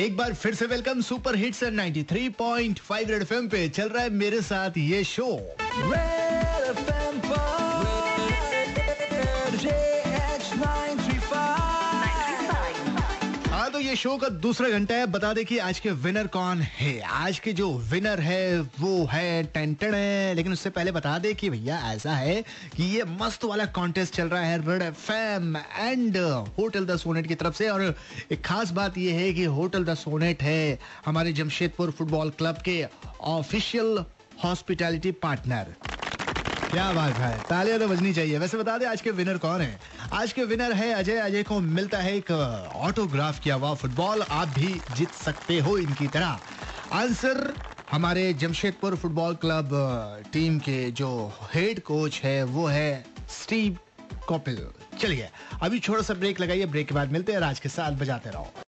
एक बार फिर से welcome super hits 93.5 red FM पे चल रहा है मेरे साथ ये शो रेड FM हाँ ये शो का दूसरा घंटा है। बता दे कि आज के विनर कौन है? आज के जो विनर है, वो है टेंटेड है। लेकिन उससे पहले बता दे कि भैया, ऐसा है कि ये मस्त वाला कॉन्टेस्ट चल रहा है red FM and hotel the Sonnet की तरफ़ से। और एक खास बात ये है कि होटल द सोनेट है हमारे जमशेदपुर फुटबॉल क्लब के ऑफिशियल हॉस्पिटैलिटी पार्टनर क्या बात है? तालियाँ तो बजनी चाहिए। वैसे बता दे, आज के विनर कौन है? आज के विनर है अजय। अजय को मिलता है एक ऑटोग्राफ किया हुआ फुटबॉल आप भी जीत सकते हो इनकी तरह। आंसर हमारे जमशेदपुर फुटबॉल क्लब टीम के जो हेड कोच है, वो है स्टीव कॉपिल चलिए, अभी छोटा सा ब्रेक लगाइए। ब्रेक के बाद मिलते हैं राज के साथ बजाते रहो।